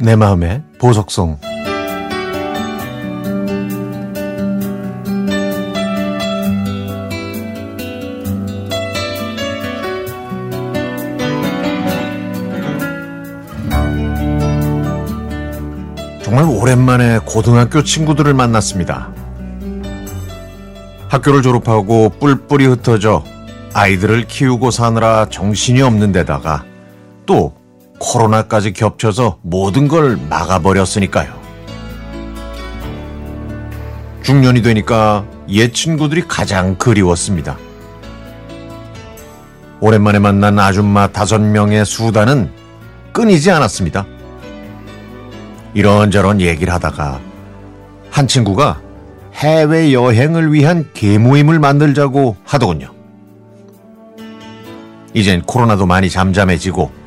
내 마음의 보석송 정말 오랜만에 고등학교 친구들을 만났습니다. 학교를 졸업하고 뿔뿔이 흩어져 아이들을 키우고 사느라 정신이 없는 데다가 또 코로나까지 겹쳐서 모든 걸 막아버렸으니까요. 중년이 되니까 옛 친구들이 가장 그리웠습니다. 오랜만에 만난 아줌마 다섯 명의 수다는 끊이지 않았습니다. 이런저런 얘기를 하다가 한 친구가 해외 여행을 위한 개모임을 만들자고 하더군요. 이젠 코로나도 많이 잠잠해지고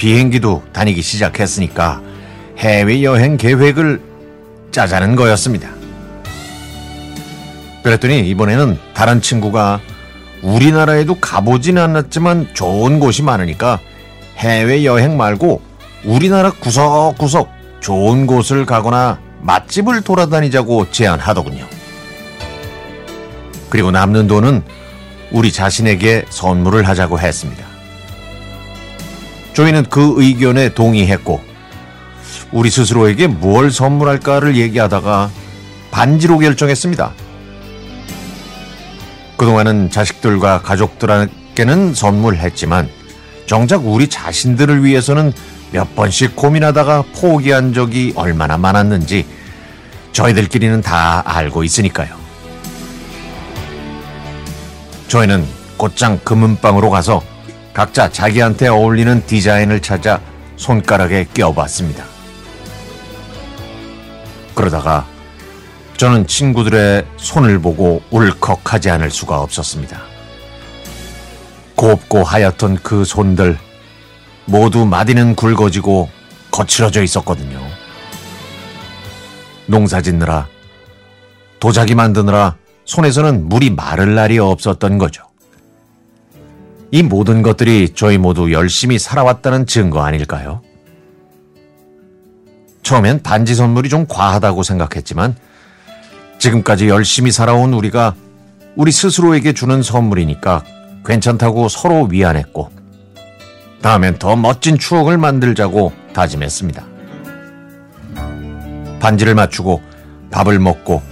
비행기도 다니기 시작했으니까 해외 여행 계획을 짜자는 거였습니다. 그랬더니 이번에는 다른 친구가 우리나라에도 가보진 않았지만 좋은 곳이 많으니까 해외 여행 말고 우리나라 구석구석 좋은 곳을 가거나 맛집을 돌아다니자고 제안하더군요. 그리고 남는 돈은 우리 자신에게 선물을 하자고 했습니다. 저희는 그 의견에 동의했고 우리 스스로에게 뭘 선물할까를 얘기하다가 반지로 결정했습니다. 그동안은 자식들과 가족들에게는 선물했지만 정작 우리 자신들을 위해서는 몇 번씩 고민하다가 포기한 적이 얼마나 많았는지 저희들끼리는 다 알고 있으니까요. 저희는 곧장 금은방으로 가서 각자 자기한테 어울리는 디자인을 찾아 손가락에 껴봤습니다. 그러다가 저는 친구들의 손을 보고 울컥하지 않을 수가 없었습니다. 곱고 하얗던 그 손들 모두 마디는 굵어지고 거칠어져 있었거든요. 농사 짓느라 도자기 만드느라 손에서는 물이 마를 날이 없었던 거죠. 이 모든 것들이 저희 모두 열심히 살아왔다는 증거 아닐까요? 처음엔 반지 선물이 좀 과하다고 생각했지만 지금까지 열심히 살아온 우리가 우리 스스로에게 주는 선물이니까 괜찮다고 서로 위안했고 다음엔 더 멋진 추억을 만들자고 다짐했습니다. 반지를 맞추고 밥을 먹고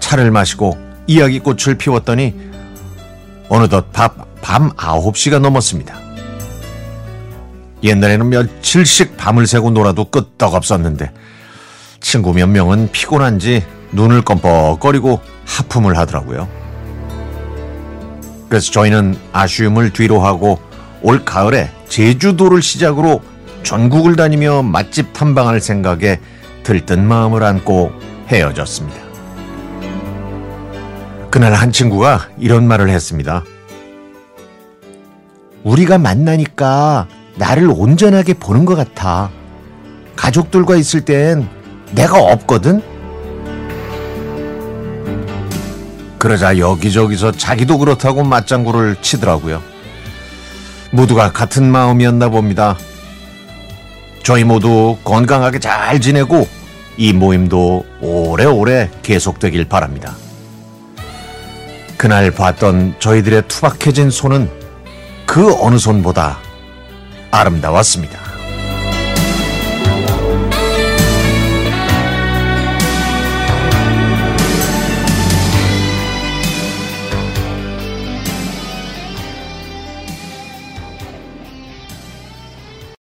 차를 마시고 이야기꽃을 피웠더니 어느덧 밥, 밤 9시가 넘었습니다. 옛날에는 며칠씩 밤을 새고 놀아도 끄떡없었는데 친구 몇 명은 피곤한지 눈을 껌뻑거리고 하품을 하더라고요. 그래서 저희는 아쉬움을 뒤로 하고 올 가을에 제주도를 시작으로 전국을 다니며 맛집 탐방할 생각에 들뜬 마음을 안고 헤어졌습니다. 그날 한 친구가 이런 말을 했습니다. 우리가 만나니까 나를 온전하게 보는 것 같아. 가족들과 있을 땐 내가 없거든? 그러자 여기저기서 자기도 그렇다고 맞장구를 치더라고요. 모두가 같은 마음이었나 봅니다. 저희 모두 건강하게 잘 지내고 이 모임도 오래오래 계속되길 바랍니다. 그날 봤던 저희들의 투박해진 손은 그 어느 손보다 아름다웠습니다.